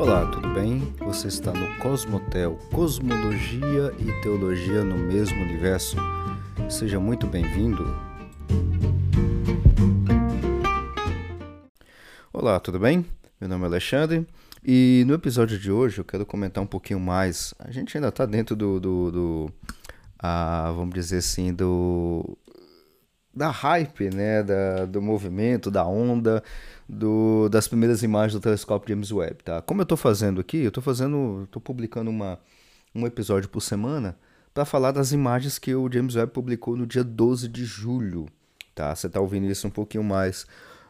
Olá, tudo bem? Você está no Cosmotel, Cosmologia e Teologia no mesmo universo. Seja muito bem-vindo. Olá, tudo bem? Meu nome é Alexandre e no episódio de hoje eu quero comentar um pouquinho mais. A gente ainda está dentro do, do, do ah, vamos dizer assim, do da hype, né, da, do movimento, da onda, do, das primeiras imagens do telescópio James Webb, tá? Como eu estou fazendo aqui, eu estou fazendo, estou publicando uma, um episódio por semana para falar das imagens que o James Webb publicou no dia 12 de julho, tá? Você está ouvindo isso um pouquinho mais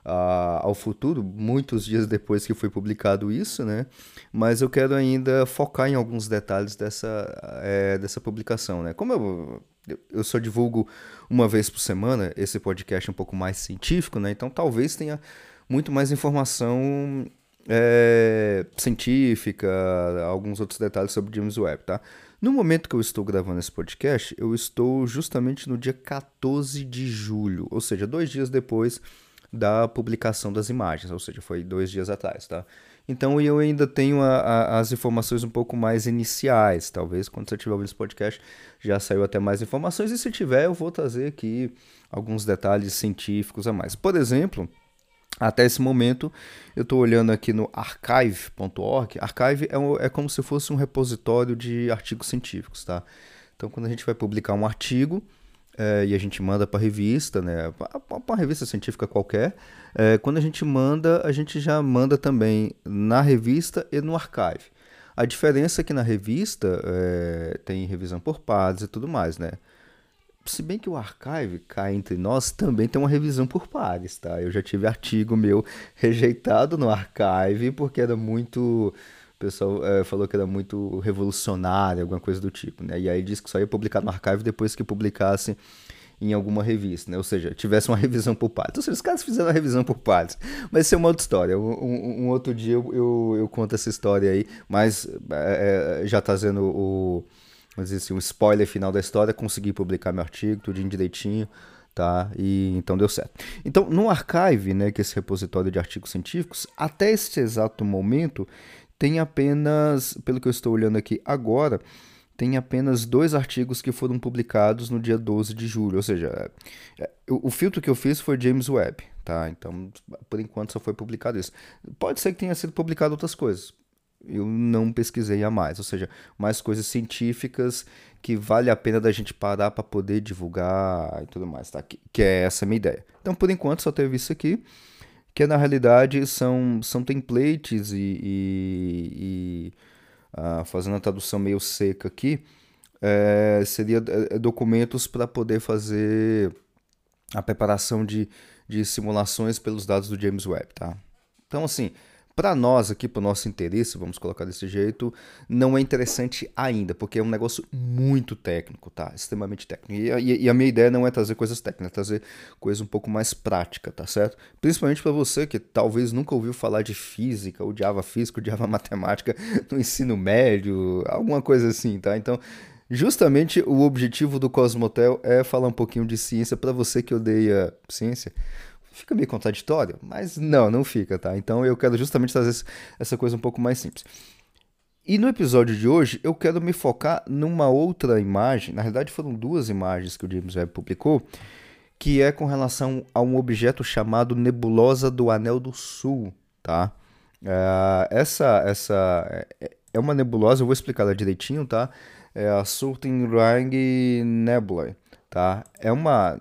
uh, ao futuro, muitos dias depois que foi publicado isso, né? Mas eu quero ainda focar em alguns detalhes dessa, é, dessa publicação, né? Como eu eu só divulgo uma vez por semana esse podcast um pouco mais científico, né? Então talvez tenha muito mais informação é, científica, alguns outros detalhes sobre James Webb, tá? No momento que eu estou gravando esse podcast, eu estou justamente no dia 14 de julho, ou seja, dois dias depois da publicação das imagens, ou seja, foi dois dias atrás, tá? Então eu ainda tenho a, a, as informações um pouco mais iniciais. Talvez quando você estiver ouvindo esse podcast já saiu até mais informações. E se tiver, eu vou trazer aqui alguns detalhes científicos a mais. Por exemplo, até esse momento, eu estou olhando aqui no archive.org. Archive é, um, é como se fosse um repositório de artigos científicos, tá? Então, quando a gente vai publicar um artigo, é, e a gente manda para revista, né? Para revista científica qualquer. É, quando a gente manda, a gente já manda também na revista e no archive. A diferença é que na revista é, tem revisão por pares e tudo mais, né? Se bem que o archive, cá entre nós, também tem uma revisão por pares, tá? Eu já tive artigo meu rejeitado no archive porque era muito o pessoal é, falou que era muito revolucionário, alguma coisa do tipo, né? E aí disse que só ia publicar no archive depois que publicasse em alguma revista, né? Ou seja, tivesse uma revisão por partes. Ou seja, os caras fizeram a revisão por partes. Mas isso é uma outra história. Um, um, um outro dia eu, eu, eu, conto essa história aí, mas é, já trazendo o, dizer assim, o spoiler final da história, consegui publicar meu artigo, tudo direitinho tá? E então deu certo. Então, no Archive, né, que é esse repositório de artigos científicos, até esse exato momento, tem apenas, pelo que eu estou olhando aqui agora, tem apenas dois artigos que foram publicados no dia 12 de julho, ou seja, é, o, o filtro que eu fiz foi James Webb, tá? Então, por enquanto só foi publicado isso. Pode ser que tenha sido publicado outras coisas. Eu não pesquisei a mais, ou seja, mais coisas científicas que vale a pena da gente parar para poder divulgar e tudo mais, tá? Que, que é essa minha ideia. Então, por enquanto, só teve isso aqui que na realidade são, são templates e, e, e uh, fazendo a tradução meio seca aqui, é, seria é, documentos para poder fazer a preparação de, de simulações pelos dados do James Webb, tá? Então, assim, para nós aqui, para o nosso interesse, vamos colocar desse jeito, não é interessante ainda, porque é um negócio muito técnico, tá? Extremamente técnico. E, e, e a minha ideia não é trazer coisas técnicas, é trazer coisa um pouco mais prática, tá certo? Principalmente para você que talvez nunca ouviu falar de física, ou de Java física, ou de Java matemática no ensino médio, alguma coisa assim, tá? Então, Justamente o objetivo do Cosmotel é falar um pouquinho de ciência para você que odeia ciência, Fica meio contraditório, mas não, não fica, tá? Então eu quero justamente trazer essa coisa um pouco mais simples. E no episódio de hoje eu quero me focar numa outra imagem, na realidade foram duas imagens que o James Webb publicou, que é com relação a um objeto chamado Nebulosa do Anel do Sul, tá? É, essa, essa é, é uma nebulosa, eu vou explicar ela direitinho, tá? É a Surting Ring Nebula tá? É uma.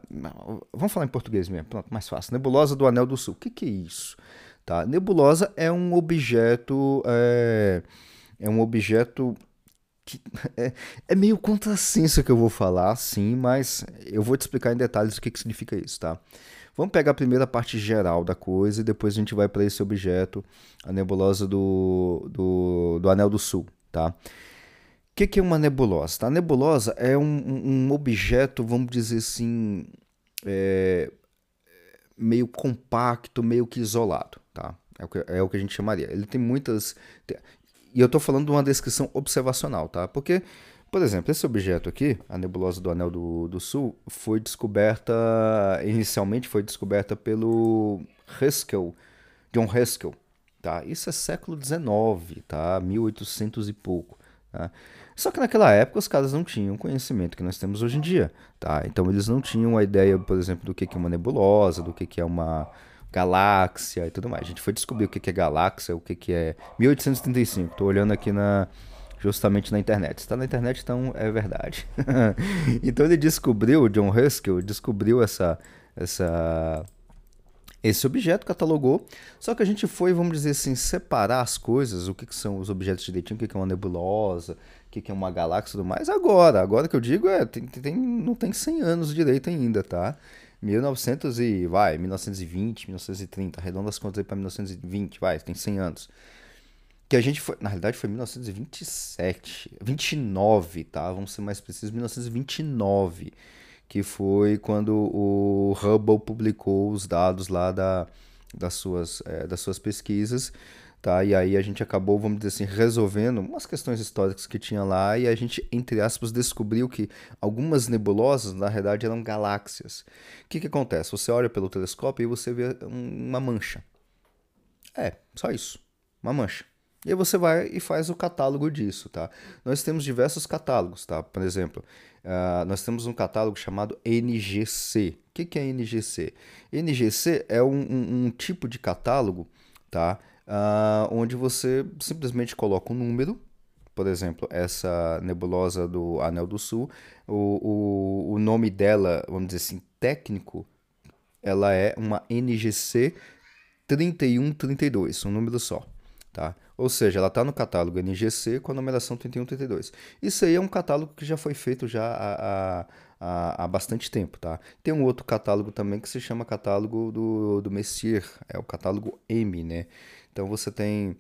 Vamos falar em português mesmo, pronto, mais fácil. Nebulosa do Anel do Sul. O que, que é isso? Tá? Nebulosa é um objeto. É, é um objeto. Que é, é meio contrassenso que eu vou falar, sim, mas eu vou te explicar em detalhes o que, que significa isso, tá? Vamos pegar a parte geral da coisa e depois a gente vai para esse objeto, a nebulosa do, do, do Anel do Sul, tá? Que, que é uma nebulosa? A nebulosa é um, um objeto, vamos dizer assim, é, meio compacto, meio que isolado, tá? É o, que, é o que a gente chamaria. Ele tem muitas... E eu estou falando de uma descrição observacional, tá? Porque, por exemplo, esse objeto aqui, a nebulosa do Anel do, do Sul, foi descoberta, inicialmente foi descoberta pelo Haskell, John Haskell, tá? Isso é século XIX, tá? 1800 e pouco. Tá? Só que naquela época os caras não tinham o conhecimento que nós temos hoje em dia, tá? Então eles não tinham a ideia, por exemplo, do que é uma nebulosa, do que é uma galáxia e tudo mais. A gente foi descobrir o que é galáxia, o que é 1835. Tô olhando aqui na justamente na internet. Está na internet, então é verdade. então ele descobriu, John Huskell descobriu essa essa esse objeto catalogou, só que a gente foi, vamos dizer assim, separar as coisas, o que, que são os objetos direitinho, o que, que é uma nebulosa, que, que é uma galáxia e tudo mais, agora. Agora que eu digo, é, tem, tem, não tem 100 anos direito ainda, tá? 1900 e, vai, 1920, 1930, arredonda as contas aí para 1920, vai, tem 100 anos. Que a gente foi, na realidade foi 1927, 29, tá? Vamos ser mais precisos, 1929 que foi quando o Hubble publicou os dados lá da, das, suas, é, das suas pesquisas, tá? E aí a gente acabou, vamos dizer assim, resolvendo umas questões históricas que tinha lá e a gente, entre aspas, descobriu que algumas nebulosas, na realidade, eram galáxias. O que, que acontece? Você olha pelo telescópio e você vê uma mancha. É, só isso. Uma mancha. E aí você vai e faz o catálogo disso, tá? Nós temos diversos catálogos, tá? Por exemplo, uh, nós temos um catálogo chamado NGC. O que, que é NGC? NGC é um, um, um tipo de catálogo, tá? Uh, onde você simplesmente coloca um número, por exemplo, essa nebulosa do Anel do Sul, o, o, o nome dela, vamos dizer assim, técnico, ela é uma NGC 3132, um número só, tá? Ou seja, ela está no catálogo NGC com a numeração 3132. Isso aí é um catálogo que já foi feito já há, há, há, bastante tempo, tá? Tem um outro catálogo também que se chama catálogo do, do Messier, é o catálogo M, né? Então você tem...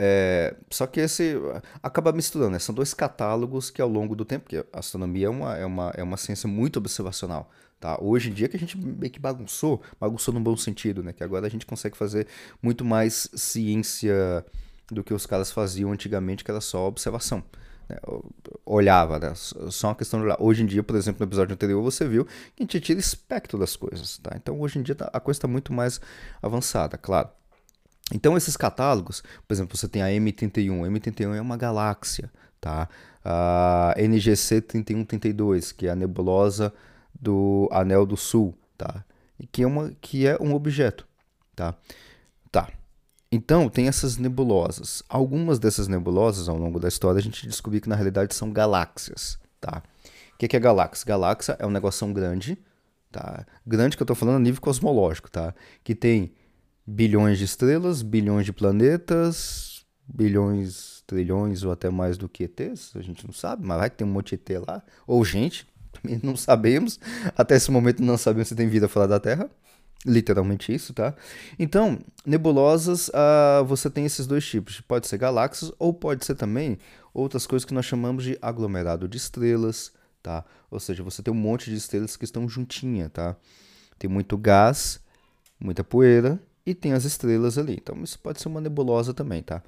É, só que esse acaba misturando, né? São dois catálogos que ao longo do tempo, porque a astronomia é uma, é uma, é uma ciência muito observacional, Tá? Hoje em dia que a gente meio que bagunçou, bagunçou no bom sentido, né? Que agora a gente consegue fazer muito mais ciência do que os caras faziam antigamente, que era só observação. Né? Olhava, né? só uma questão de olhar. Hoje em dia, por exemplo, no episódio anterior, você viu que a gente tira espectro das coisas. Tá? Então, hoje em dia, tá, a coisa está muito mais avançada, claro. Então, esses catálogos, por exemplo, você tem a M31. A M31 é uma galáxia. Tá? A NGC 3132, que é a nebulosa do Anel do Sul. Tá? E que é, uma, que é um objeto. Tá? Tá. Então, tem essas nebulosas. Algumas dessas nebulosas, ao longo da história, a gente descobriu que na realidade são galáxias, tá? O que é galáxia? Galáxia é um negócio grande, tá? Grande que eu estou falando a nível cosmológico, tá? Que tem bilhões de estrelas, bilhões de planetas, bilhões, trilhões ou até mais do que ETs, a gente não sabe, mas vai que tem um monte de ET lá, ou gente, também não sabemos. Até esse momento não sabemos se tem vida fora da Terra. Literalmente isso, tá? Então, nebulosas, uh, você tem esses dois tipos. Pode ser galáxias ou pode ser também outras coisas que nós chamamos de aglomerado de estrelas, tá? Ou seja, você tem um monte de estrelas que estão juntinha, tá? Tem muito gás, muita poeira e tem as estrelas ali. Então, isso pode ser uma nebulosa também, tá?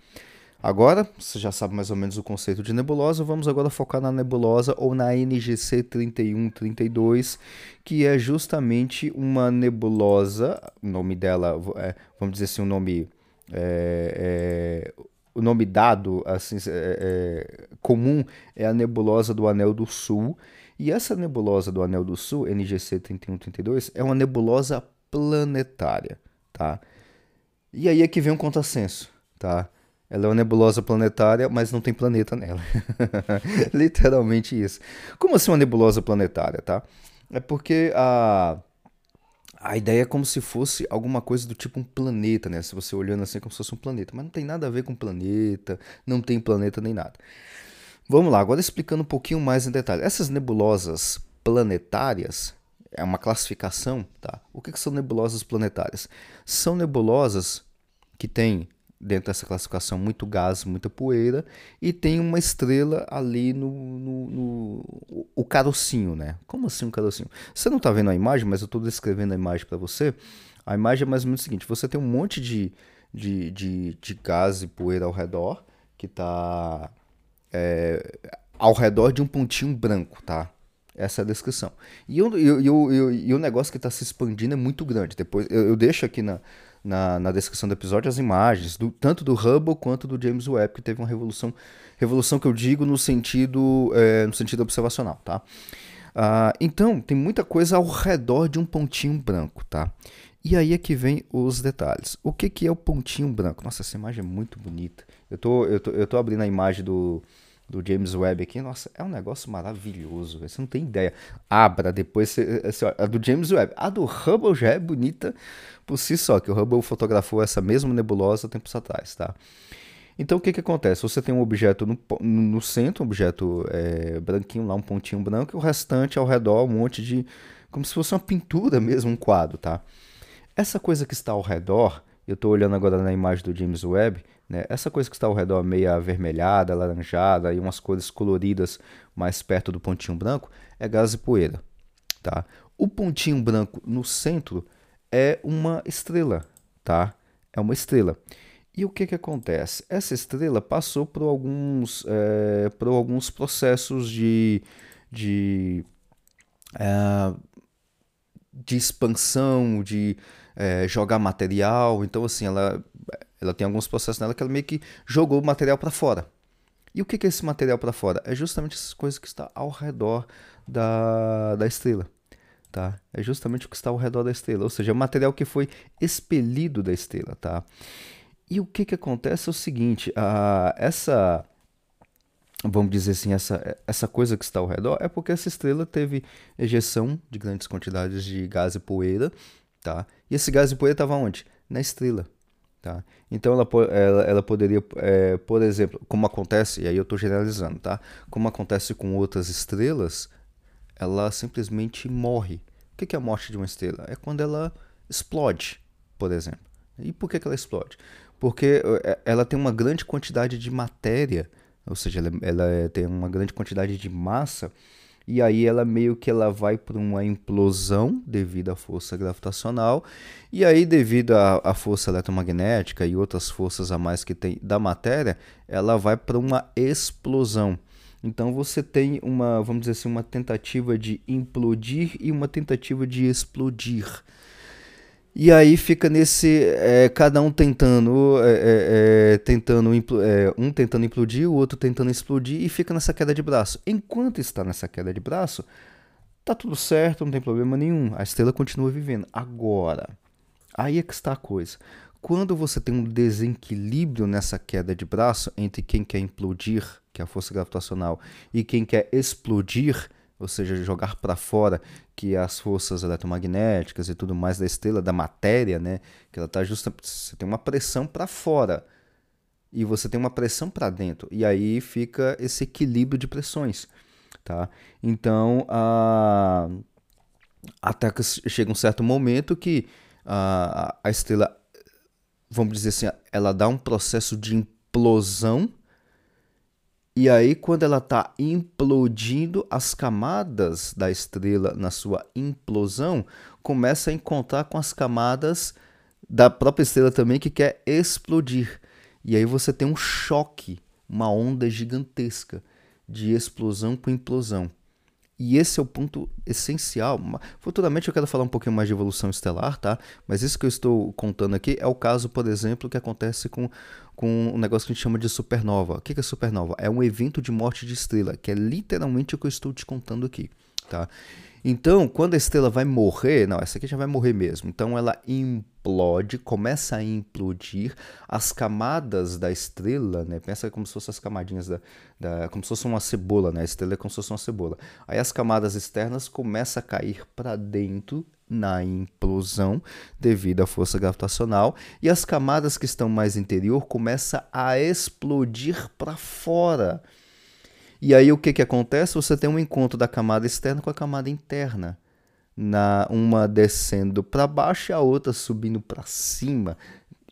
Agora, você já sabe mais ou menos o conceito de nebulosa, vamos agora focar na nebulosa ou na NGC 3132, que é justamente uma nebulosa, o nome dela, é, vamos dizer assim, o um nome, é, é, o nome dado, assim, é, é, comum, é a nebulosa do Anel do Sul, e essa nebulosa do Anel do Sul, NGC 3132, é uma nebulosa planetária, tá? E aí é que vem um contrassenso, tá? Ela é uma nebulosa planetária, mas não tem planeta nela. Literalmente isso. Como assim uma nebulosa planetária, tá? É porque a, a ideia é como se fosse alguma coisa do tipo um planeta, né? Se você olhando assim, é como se fosse um planeta. Mas não tem nada a ver com planeta, não tem planeta nem nada. Vamos lá, agora explicando um pouquinho mais em detalhe. Essas nebulosas planetárias é uma classificação, tá? O que, que são nebulosas planetárias? São nebulosas que têm dentro dessa classificação muito gás, muita poeira, e tem uma estrela ali no, no, no o carocinho, né? Como assim um carocinho? Você não está vendo a imagem, mas eu estou descrevendo a imagem para você. A imagem é mais ou menos o seguinte: você tem um monte de, de, de, de gás e poeira ao redor, que está é, ao redor de um pontinho branco, tá? Essa é a descrição. E, eu, eu, eu, e o negócio que está se expandindo é muito grande. Depois eu, eu deixo aqui na, na, na descrição do episódio as imagens, do, tanto do Hubble quanto do James Webb, que teve uma revolução, revolução que eu digo no sentido, é, no sentido observacional, tá? Ah, então, tem muita coisa ao redor de um pontinho branco, tá? E aí é que vem os detalhes. O que, que é o pontinho branco? Nossa, essa imagem é muito bonita. Eu tô, eu tô, eu tô abrindo a imagem do, do James Webb aqui. Nossa, é um negócio maravilhoso. Você não tem ideia. Abra depois. Você, a do James Webb. A do Hubble já é bonita por si só, que o Hubble fotografou essa mesma nebulosa tempos atrás, tá? Então o que, que acontece? Você tem um objeto no, no centro, um objeto é, branquinho lá, um pontinho branco, e o restante ao redor, um monte de. como se fosse uma pintura mesmo, um quadro, tá? Essa coisa que está ao redor, eu estou olhando agora na imagem do James Webb, né? essa coisa que está ao redor meio avermelhada, alaranjada e umas cores coloridas mais perto do pontinho branco, é gás e poeira. Tá? O pontinho branco no centro é uma estrela, tá? É uma estrela. E o que, que acontece? Essa estrela passou por alguns, é, por alguns processos de, de, é, de expansão, de é, jogar material. Então, assim, ela, ela tem alguns processos nela que ela meio que jogou o material para fora. E o que, é esse material para fora? É justamente essas coisas que está ao redor da, da estrela. Tá? É justamente o que está ao redor da estrela, ou seja, é o material que foi expelido da estrela. Tá? E o que, que acontece é o seguinte: a, essa, vamos dizer assim, essa, essa coisa que está ao redor é porque essa estrela teve ejeção de grandes quantidades de gás e poeira tá? E esse gás de poeira estava onde? Na estrela, tá? Então ela, ela, ela poderia, é, por exemplo, como acontece, e aí eu estou generalizando, tá? Como acontece com outras estrelas, ela simplesmente morre. O que é a morte de uma estrela? É quando ela explode, por exemplo. E por que, ela explode? Porque é, ela tem uma grande quantidade de matéria, ou seja, ela, ela é, tem uma grande quantidade de massa e aí ela meio que ela vai para uma implosão devido à força gravitacional e aí devido à, força eletromagnética e outras forças a mais que tem da matéria, ela vai para uma explosão. Então você tem uma, vamos dizer assim, uma tentativa de implodir e uma tentativa de explodir. E aí fica nesse, é, cada um tentando, é, é, é tentando é, um tentando implodir, o outro tentando explodir e fica nessa queda de braço. Enquanto está nessa queda de braço, tá tudo certo, não tem problema nenhum. A estrela continua vivendo. Agora, aí é que está a coisa. Quando você tem um desequilíbrio nessa queda de braço entre quem quer implodir, que é a força gravitacional, e quem quer explodir, ou seja, jogar para fora, que as forças eletromagnéticas e tudo mais da estrela, da matéria, né, que ela tá justa, você tem uma pressão para fora e você tem uma pressão para dentro, e aí fica esse equilíbrio de pressões, tá? Então, a até que chega um certo momento que a, a estrela, vamos dizer assim, ela dá um processo de implosão e aí, quando ela está implodindo, as camadas da estrela na sua implosão começa a encontrar com as camadas da própria estrela também que quer explodir. E aí você tem um choque, uma onda gigantesca de explosão com implosão. E esse é o ponto essencial. Futuramente eu quero falar um pouquinho mais de evolução estelar, tá? Mas isso que eu estou contando aqui é o caso, por exemplo, que acontece com, com um negócio que a gente chama de supernova. O que é supernova? É um evento de morte de estrela, que é literalmente o que eu estou te contando aqui, tá? Então, quando a estrela vai morrer, não, essa aqui já vai morrer mesmo. Então ela implode, começa a implodir, as camadas da estrela, né? Pensa como se fossem as camadinhas da, da, como se fosse uma cebola, né? A estrela é como se fosse uma cebola. Aí as camadas externas começam a cair para dentro na implosão devido à força gravitacional e as camadas que estão mais interior começam a explodir para fora. E aí o que, que acontece? Você tem um encontro da camada externa com a camada interna. Na, uma descendo para baixo e a outra subindo para cima.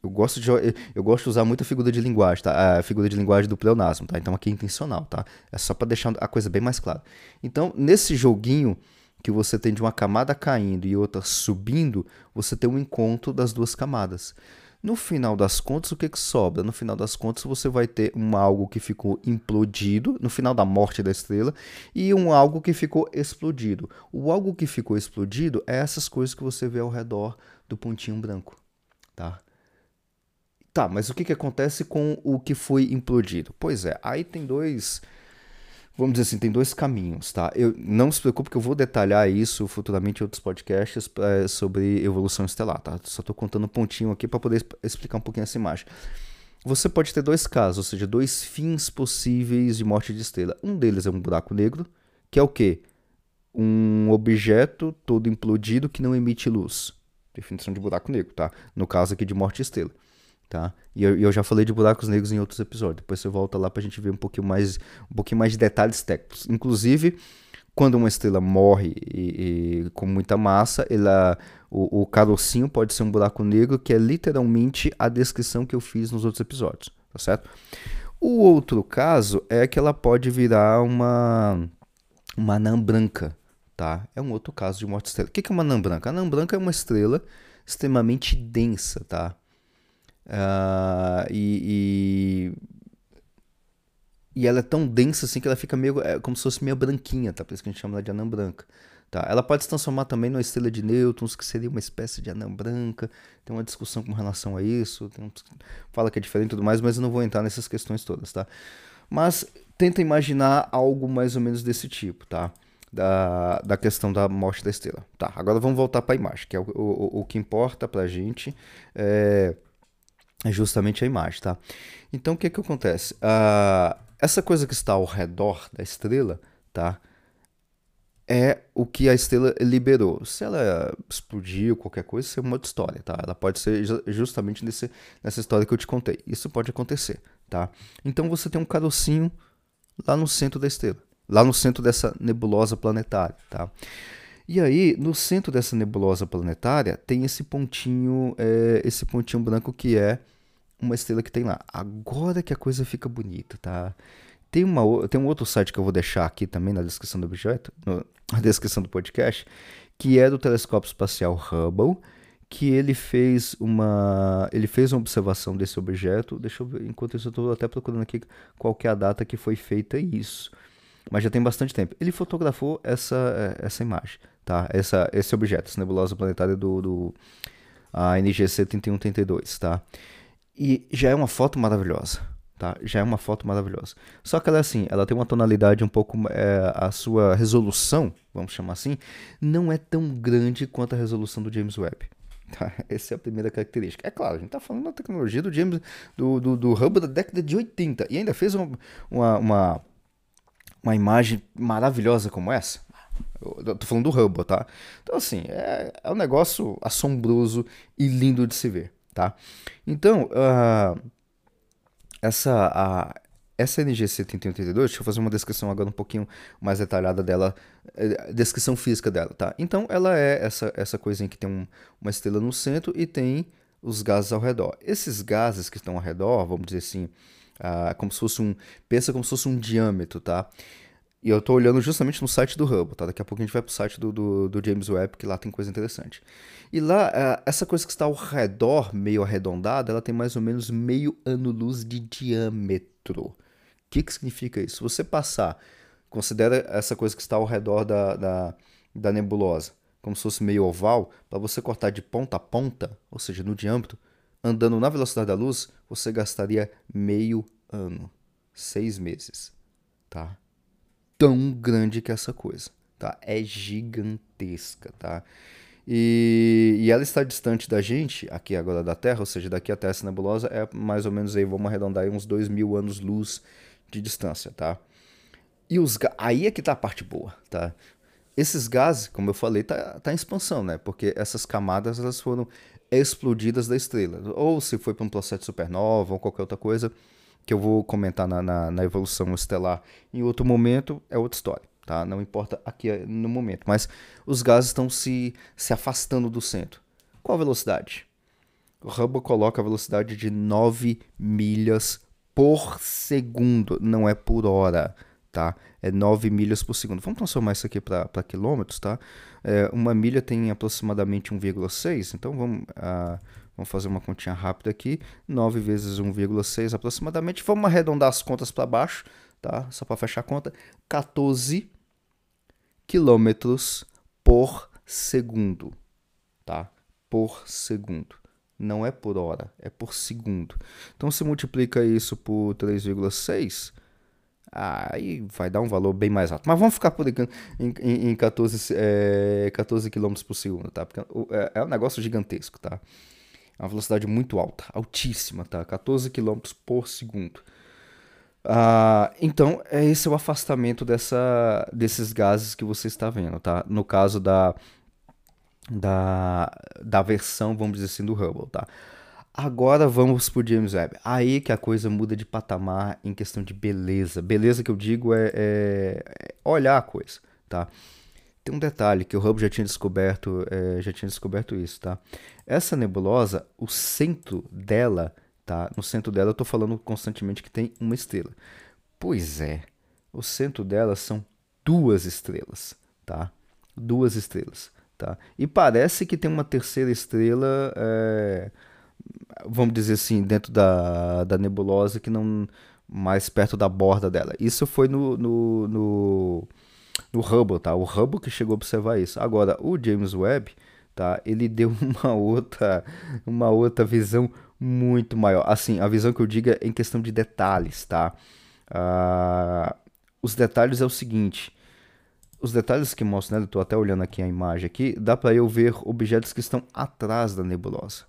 Eu gosto, de, eu gosto de usar muita figura de linguagem, tá? A figura de linguagem do pleonasmo, tá? Então aqui é intencional, tá? É só para deixar a coisa bem mais clara. Então, nesse joguinho que você tem de uma camada caindo e outra subindo, você tem um encontro das duas camadas. No final das contas, o que, que sobra? No final das contas, você vai ter um algo que ficou implodido, no final da morte da estrela, e um algo que ficou explodido. O algo que ficou explodido é essas coisas que você vê ao redor do pontinho branco. tá? Tá, mas o que, que acontece com o que foi implodido? Pois é, aí tem dois vamos dizer assim, tem dois caminhos, tá? Eu não se preocupe que eu vou detalhar isso futuramente em outros podcasts é, sobre evolução estelar, tá? Só estou contando um pontinho aqui para poder explicar um pouquinho essa imagem. Você pode ter dois casos, ou seja, dois fins possíveis de morte de estrela. Um deles é um buraco negro, que é o quê? Um objeto todo implodido que não emite luz. Definição de buraco negro, tá? No caso aqui de morte de estrela tá? E eu, eu, já falei de buracos negros em outros episódios. Depois você volta lá pra gente ver um pouquinho mais, um pouquinho mais de detalhes técnicos. Inclusive, quando uma estrela morre e, e com muita massa, ela, o, o carocinho pode ser um buraco negro, que é literalmente a descrição que eu fiz nos outros episódios, tá certo? O outro caso é que ela pode virar uma, uma anã branca, tá? É um outro caso de morte estrela. O que é uma anã branca? A anã branca é uma estrela extremamente densa, tá? Uh, e, e, e, ela é tão densa assim que ela fica meio é, como se fosse meio branquinha, tá? Por isso que a gente chama ela de anã branca. Tá? Ela pode se transformar também numa estrela de nêutrons, que seria uma espécie de anã branca. Tem uma discussão com relação a isso. Um, fala que é diferente e tudo mais, mas eu não vou entrar nessas questões todas, tá? Mas tenta imaginar algo mais ou menos desse tipo, tá? Da, da questão da morte da estrela. Tá, agora vamos voltar para a imagem, que é o, o, o que importa para a gente. É é justamente a imagem, tá? Então o que que acontece? Uh, essa coisa que está ao redor da estrela, tá? É o que a estrela liberou. Se ela explodiu, qualquer coisa, isso é uma outra história, tá? Ela pode ser justamente nesse, nessa história que eu te contei. Isso pode acontecer, tá? Então você tem um carocinho lá no centro da estrela, lá no centro dessa nebulosa planetária, tá? E aí, no centro dessa nebulosa planetária, tem esse pontinho, é, esse pontinho branco que é uma estrela que tem lá. Agora que a coisa fica bonita, tá? Tem, uma, tem um outro site que eu vou deixar aqui também na descrição do objeto, no, na descrição do podcast, que é do telescópio espacial Hubble, que ele fez uma ele fez uma observação desse objeto. Deixa eu ver, enquanto isso eu estou até procurando aqui qual que é a data que foi feita isso. Mas já tem bastante tempo. Ele fotografou essa, essa imagem tá? Essa, esse objeto, essa nebulosa planetária do, do a NGC 3132, tá? E já é uma foto maravilhosa, tá? Já é uma foto maravilhosa. Só que ela é assim, ela tem uma tonalidade um pouco, é, a sua resolução, vamos chamar assim, não é tão grande quanto a resolução do James Webb. Tá? Essa é a primeira característica. É claro, a gente está falando da tecnologia do James, do, do, do Hubble da década de 80 e ainda fez uma, uma, uma, uma imagem maravilhosa como essa. Eu tô falando do Hubble, tá? Então, assim, é, é um negócio assombroso e lindo de se ver, tá? Então, uh, essa, a, essa NGC 3132, deixa eu fazer uma descrição agora um pouquinho mais detalhada dela, é, descrição física dela, tá? Então, ela é essa, essa coisinha que tem um, uma estrela no centro e tem os gases ao redor. Esses gases que estão ao redor, vamos dizer assim, uh, como se fosse um, pensa como se fosse um diâmetro, tá? E eu tô olhando justamente no site do Hubble, tá? Daqui a pouco a gente vai pro site do, do, do James Webb, que lá tem coisa interessante. E lá, é, essa coisa que está ao redor, meio arredondada, ela tem mais ou menos meio ano-luz de diâmetro. O que, que significa isso? Se você passar, considera essa coisa que está ao redor da, da, da nebulosa, como se fosse meio oval, para você cortar de ponta a ponta, ou seja, no diâmetro, andando na velocidade da luz, você gastaria meio ano, seis meses, tá? tão grande que essa coisa, tá? É gigantesca, tá? E, e, ela está distante da gente, aqui agora da Terra, ou seja, daqui até essa nebulosa é mais ou menos aí, vamos arredondar aí uns 2 mil anos-luz de distância, tá? E os aí é que tá a parte boa, tá? Esses gases, como eu falei, tá, tá em expansão, né? Porque essas camadas elas foram explodidas da estrela. Ou se foi para um processo de supernova ou qualquer outra coisa, que eu vou comentar na, na, na, evolução estelar em outro momento, é outra história, tá? Não importa aqui no momento. Mas os gases estão se, se afastando do centro. Qual a velocidade? O Hubble coloca a velocidade de 9 milhas por segundo, não é por hora, tá? É 9 milhas por segundo. Vamos transformar isso aqui para quilômetros, tá? É, uma milha tem aproximadamente 1,6, então vamos... Uh, Vamos fazer uma continha rápida aqui. 9 vezes 1,6 aproximadamente. Vamos arredondar as contas para baixo, tá? Só para fechar a conta. 14 quilômetros por segundo, tá? Por segundo, não é por hora, é por segundo. Então se multiplica isso por 3,6, aí vai dar um valor bem mais alto. Mas vamos ficar por em, em, em 14, é, 14 km por segundo, tá? Porque é, é um negócio gigantesco, tá? É uma velocidade muito alta, altíssima, tá? 14 km por segundo. Ah, então, é esse é o afastamento dessa, desses gases que você está vendo, tá? No caso da, da, da versão, vamos dizer assim, do Hubble, tá? Agora vamos pro James Webb. Aí que a coisa muda de patamar em questão de beleza. Beleza que eu digo é, é, é olhar a coisa, tá? Tem um detalhe que o Hubble já tinha descoberto, é, já tinha descoberto isso, tá? Essa nebulosa, o centro dela, tá? No centro dela eu estou falando constantemente que tem uma estrela. Pois é, o centro dela são duas estrelas, tá? Duas estrelas, tá? E parece que tem uma terceira estrela é, vamos dizer assim, dentro da, da nebulosa que não mais perto da borda dela. Isso foi no, no, no, no Hubble, tá? O Hubble que chegou a observar isso. Agora, o James Webb, tá? Ele deu uma outra, uma outra visão muito maior. Assim, a visão que eu digo é em questão de detalhes, tá? Uh, os detalhes é o seguinte. Os detalhes que mostram, né? Eu tô até olhando aqui a imagem aqui, dá para eu ver objetos que estão atrás da nebulosa.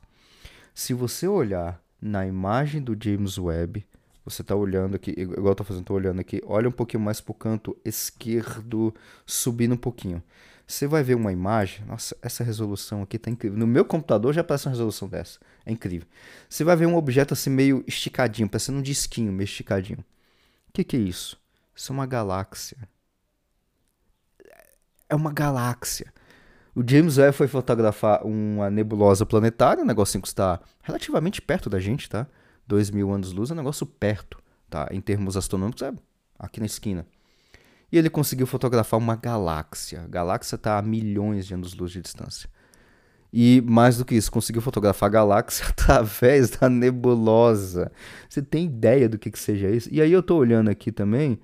Se você olhar na imagem do James Webb, você está olhando aqui, igual eu tô fazendo, tô olhando aqui, olha um pouquinho mais para o canto esquerdo, subindo um pouquinho. Você vai ver uma imagem, nossa, essa resolução aqui tá incrível. No meu computador já aparece uma resolução dessa, é incrível. Você vai ver um objeto assim meio esticadinho, parecendo um disquinho meio esticadinho. O que, que é isso? Isso é uma galáxia. É uma galáxia. O James Webb foi fotografar uma nebulosa planetária, um negocinho que está relativamente perto da gente, tá? 2 mil anos-luz é um negócio perto, tá? Em termos astronômicos, é aqui na esquina. E ele conseguiu fotografar uma galáxia. A galáxia está a milhões de anos-luz de distância. E mais do que isso, conseguiu fotografar a galáxia através da nebulosa. Você tem ideia do que, que seja isso? E aí eu estou olhando aqui também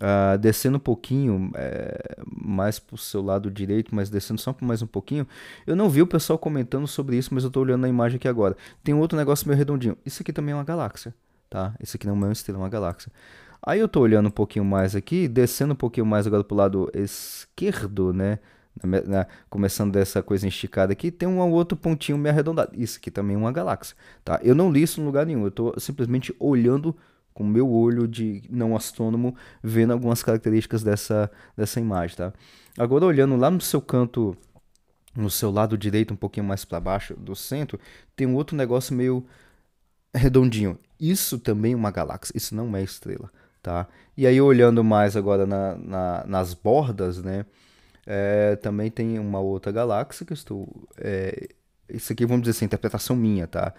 Uh, descendo um pouquinho, é, mais para o seu lado direito, mas descendo só mais um pouquinho, eu não vi o pessoal comentando sobre isso, mas eu estou olhando na imagem aqui agora. Tem outro negócio meio redondinho. Isso aqui também é uma galáxia, tá? Isso aqui não é uma estrela, é uma galáxia. Aí eu estou olhando um pouquinho mais aqui, descendo um pouquinho mais agora para o lado esquerdo, né? Na, na, começando dessa coisa esticada aqui, tem um outro pontinho meio arredondado. Isso aqui também é uma galáxia, tá? Eu não li isso em lugar nenhum, eu estou simplesmente olhando com o meu olho de não astrônomo, vendo algumas características dessa, dessa imagem, tá? Agora, olhando lá no seu canto, no seu lado direito, um pouquinho mais para baixo do centro, tem um outro negócio meio redondinho. Isso também é uma galáxia, isso não é estrela, tá? E aí, olhando mais agora na, na nas bordas, né? É, também tem uma outra galáxia que eu estou... É, isso aqui, vamos dizer assim, interpretação minha, tá?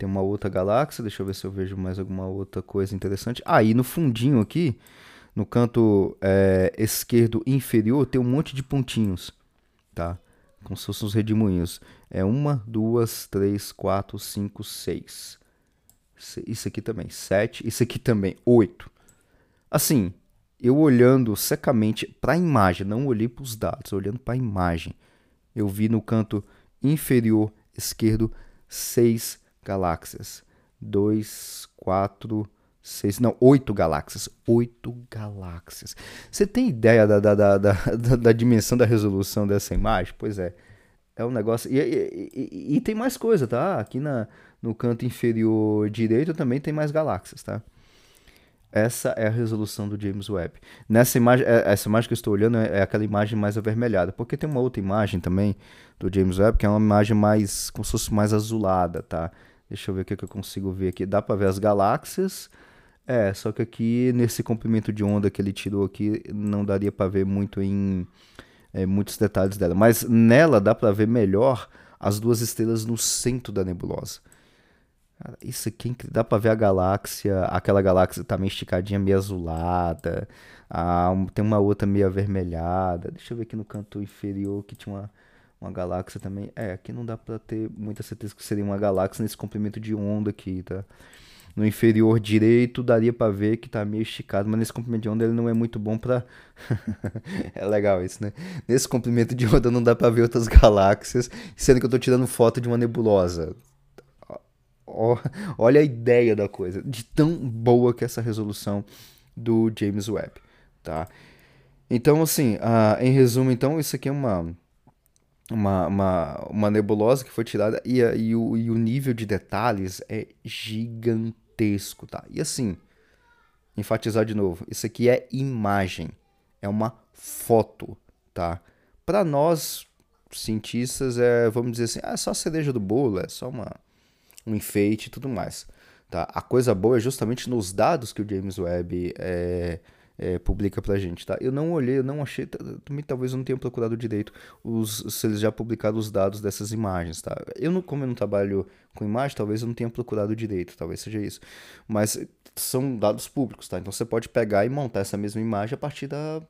Tem uma outra galáxia, deixa eu ver se eu vejo mais alguma outra coisa interessante. Ah, no fundinho aqui, no canto é, esquerdo inferior, tem um monte de pontinhos, tá? Como se fossem os redemoinhos. É uma, duas, três, quatro, cinco, seis. Isso aqui também, sete. Isso aqui também, oito. Assim, eu olhando secamente para a imagem, não olhei para os dados, olhando para a imagem, eu vi no canto inferior esquerdo seis galáxias. Dois, quatro, seis, não, oito galáxias. Oito galáxias. Você tem ideia da, da, da, da, da dimensão da resolução dessa imagem? Pois é. É um negócio. E, e, e, e, tem mais coisa, tá? Aqui na, no canto inferior direito também tem mais galáxias, tá? Essa é a resolução do James Webb. Nessa imagem, é, essa imagem que eu estou olhando é, é aquela imagem mais avermelhada, porque tem uma outra imagem também do James Webb que é uma imagem mais, como se fosse mais azulada, tá? Deixa eu ver o que, eu consigo ver aqui. Dá para ver as galáxias. É, só que aqui nesse comprimento de onda que ele tirou aqui, não daria para ver muito em é, muitos detalhes dela. Mas nela dá para ver melhor as duas estrelas no centro da nebulosa. Cara, isso aqui é dá para ver a galáxia, aquela galáxia tá meio esticadinha, meio azulada. Ah, tem uma outra meio avermelhada. Deixa eu ver aqui no canto inferior que tinha uma uma galáxia também. É, aqui não dá para ter muita certeza que seria uma galáxia nesse comprimento de onda aqui, tá? No inferior direito daria para ver que tá meio esticado, mas nesse comprimento de onda ele não é muito bom para É legal isso, né? Nesse comprimento de onda não dá para ver outras galáxias, sendo que eu tô tirando foto de uma nebulosa. olha a ideia da coisa, de tão boa que é essa resolução do James Webb, tá? Então, assim, uh, em resumo, então, isso aqui é uma, uma, uma, uma nebulosa que foi tirada e, e, o, e o nível de detalhes é gigantesco, tá? E assim, enfatizar de novo, isso aqui é imagem, é uma foto, tá? Para nós, cientistas, é, vamos dizer assim, ah, é só a cereja do bolo, é só uma, um enfeite e tudo mais. Tá? A coisa boa é justamente nos dados que o James Webb é, é, publica pra gente, tá? Eu não olhei, eu não achei, também talvez eu não tenha procurado direito os, se eles já publicaram os dados dessas imagens, tá? Eu, não, como eu não trabalho com imagem, talvez eu não tenha procurado direito, talvez seja isso. Mas são dados públicos, tá? Então você pode pegar e montar essa mesma imagem a partir da,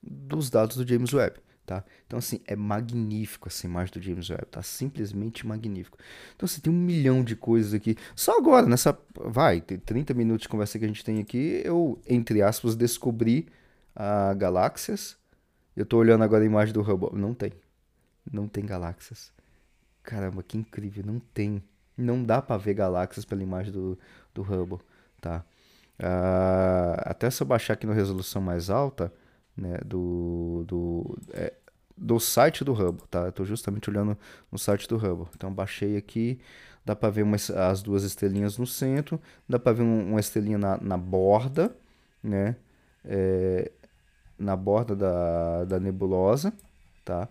dos dados do James Webb tá? Então, assim, é magnífico essa imagem do James Webb, tá? Simplesmente magnífico. Então, assim, tem um milhão de coisas aqui. Só agora, nessa, vai, 30 minutos de conversa que a gente tem aqui, eu, entre aspas, descobri a galáxias. Eu tô olhando agora a imagem do Hubble. Não tem. Não tem galáxias. Caramba, que incrível. Não tem. Não dá para ver galáxias pela imagem do, do Hubble, tá? Uh, até se eu baixar aqui na resolução mais alta, né, do, do, é, do site do Hubble, tá? Eu tô justamente olhando no site do Hubble. Então baixei aqui, dá para ver umas, as duas estrelinhas no centro, dá para ver um, uma estrelinha na, na borda, né? É, na borda da, da nebulosa, tá?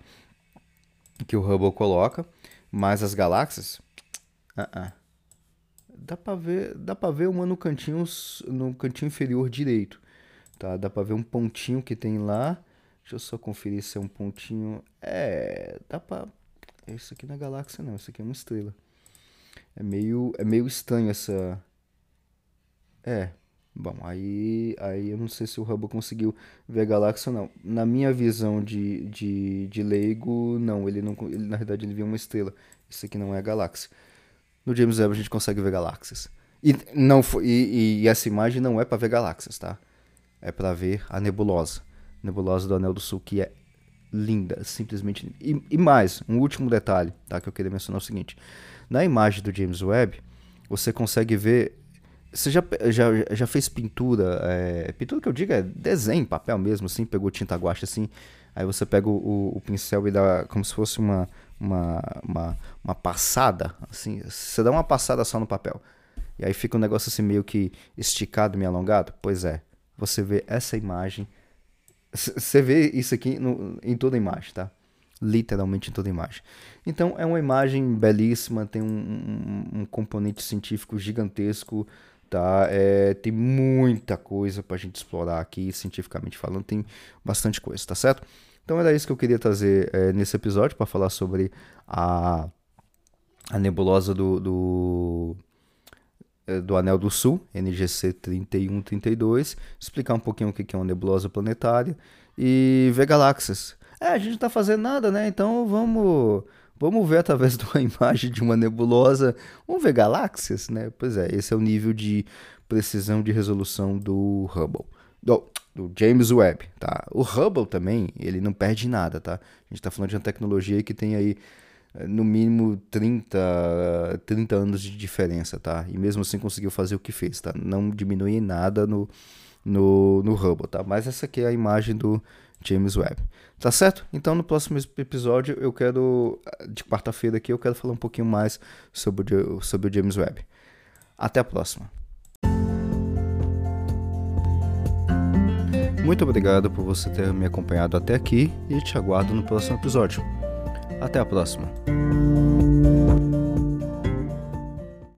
Que o Hubble coloca, mas as galáxias, uh -uh. dá para ver, dá para ver uma no cantinho, no cantinho inferior direito. Tá? Dá pra ver um pontinho que tem lá. Deixa eu só conferir se é um pontinho. É, dá pra. Isso aqui é galáxia, não. Isso aqui é uma estrela. É meio, é meio estranho essa. É. Bom, aí, aí eu não sei se o Hubble conseguiu ver a galáxia ou não. Na minha visão de, de, de leigo, não. Ele não. Ele, na verdade, ele viu uma estrela. Isso aqui não é a galáxia. No James Webb a gente consegue ver galáxias. E, não, e, e essa imagem não é para ver galáxias, tá? é para ver a nebulosa. Nebulosa do Anel do Sul, que é linda, simplesmente linda. E, e, mais, um último detalhe tá, que eu queria mencionar é o seguinte. Na imagem do James Webb, você consegue ver... Você já, já, já fez pintura, é, pintura que eu digo é desenho, papel mesmo, assim, pegou tinta guache assim, aí você pega o, o, pincel e dá como se fosse uma, uma, uma, uma passada, assim, você dá uma passada só no papel. E aí fica um negócio assim meio que esticado, meio alongado. Pois é, você vê essa imagem. Você vê isso aqui no, em toda imagem, tá? Literalmente em toda imagem. Então é uma imagem belíssima, tem um, um, um componente científico gigantesco, tá? É, tem muita coisa para a gente explorar aqui, cientificamente falando, tem bastante coisa, tá certo? Então era isso que eu queria trazer é, nesse episódio para falar sobre a, a nebulosa do, do do Anel do Sul, NGC 3132, explicar um pouquinho o que é uma nebulosa planetária e ver galáxias. É, a gente não está fazendo nada, né? Então vamos, vamos ver através de uma imagem de uma nebulosa, vamos ver galáxias, né? Pois é, esse é o nível de precisão de resolução do Hubble. Do, do James Webb, tá? O Hubble também, ele não perde nada, tá? A gente está falando de uma tecnologia que tem aí eh, no mínimo 30, 30 anos de diferença, tá? E mesmo assim conseguiu fazer o que fez, tá? Não diminui nada no, no, no Hubble, tá? Mas essa aqui é a imagem do James Webb. Tá certo? Então no próximo episódio eu quero, de quarta-feira aqui, eu quero falar um pouquinho mais sobre o, sobre o James Webb. Até a próxima. Muito obrigado por você ter me acompanhado até aqui e te aguardo no próximo episódio. Até a próxima.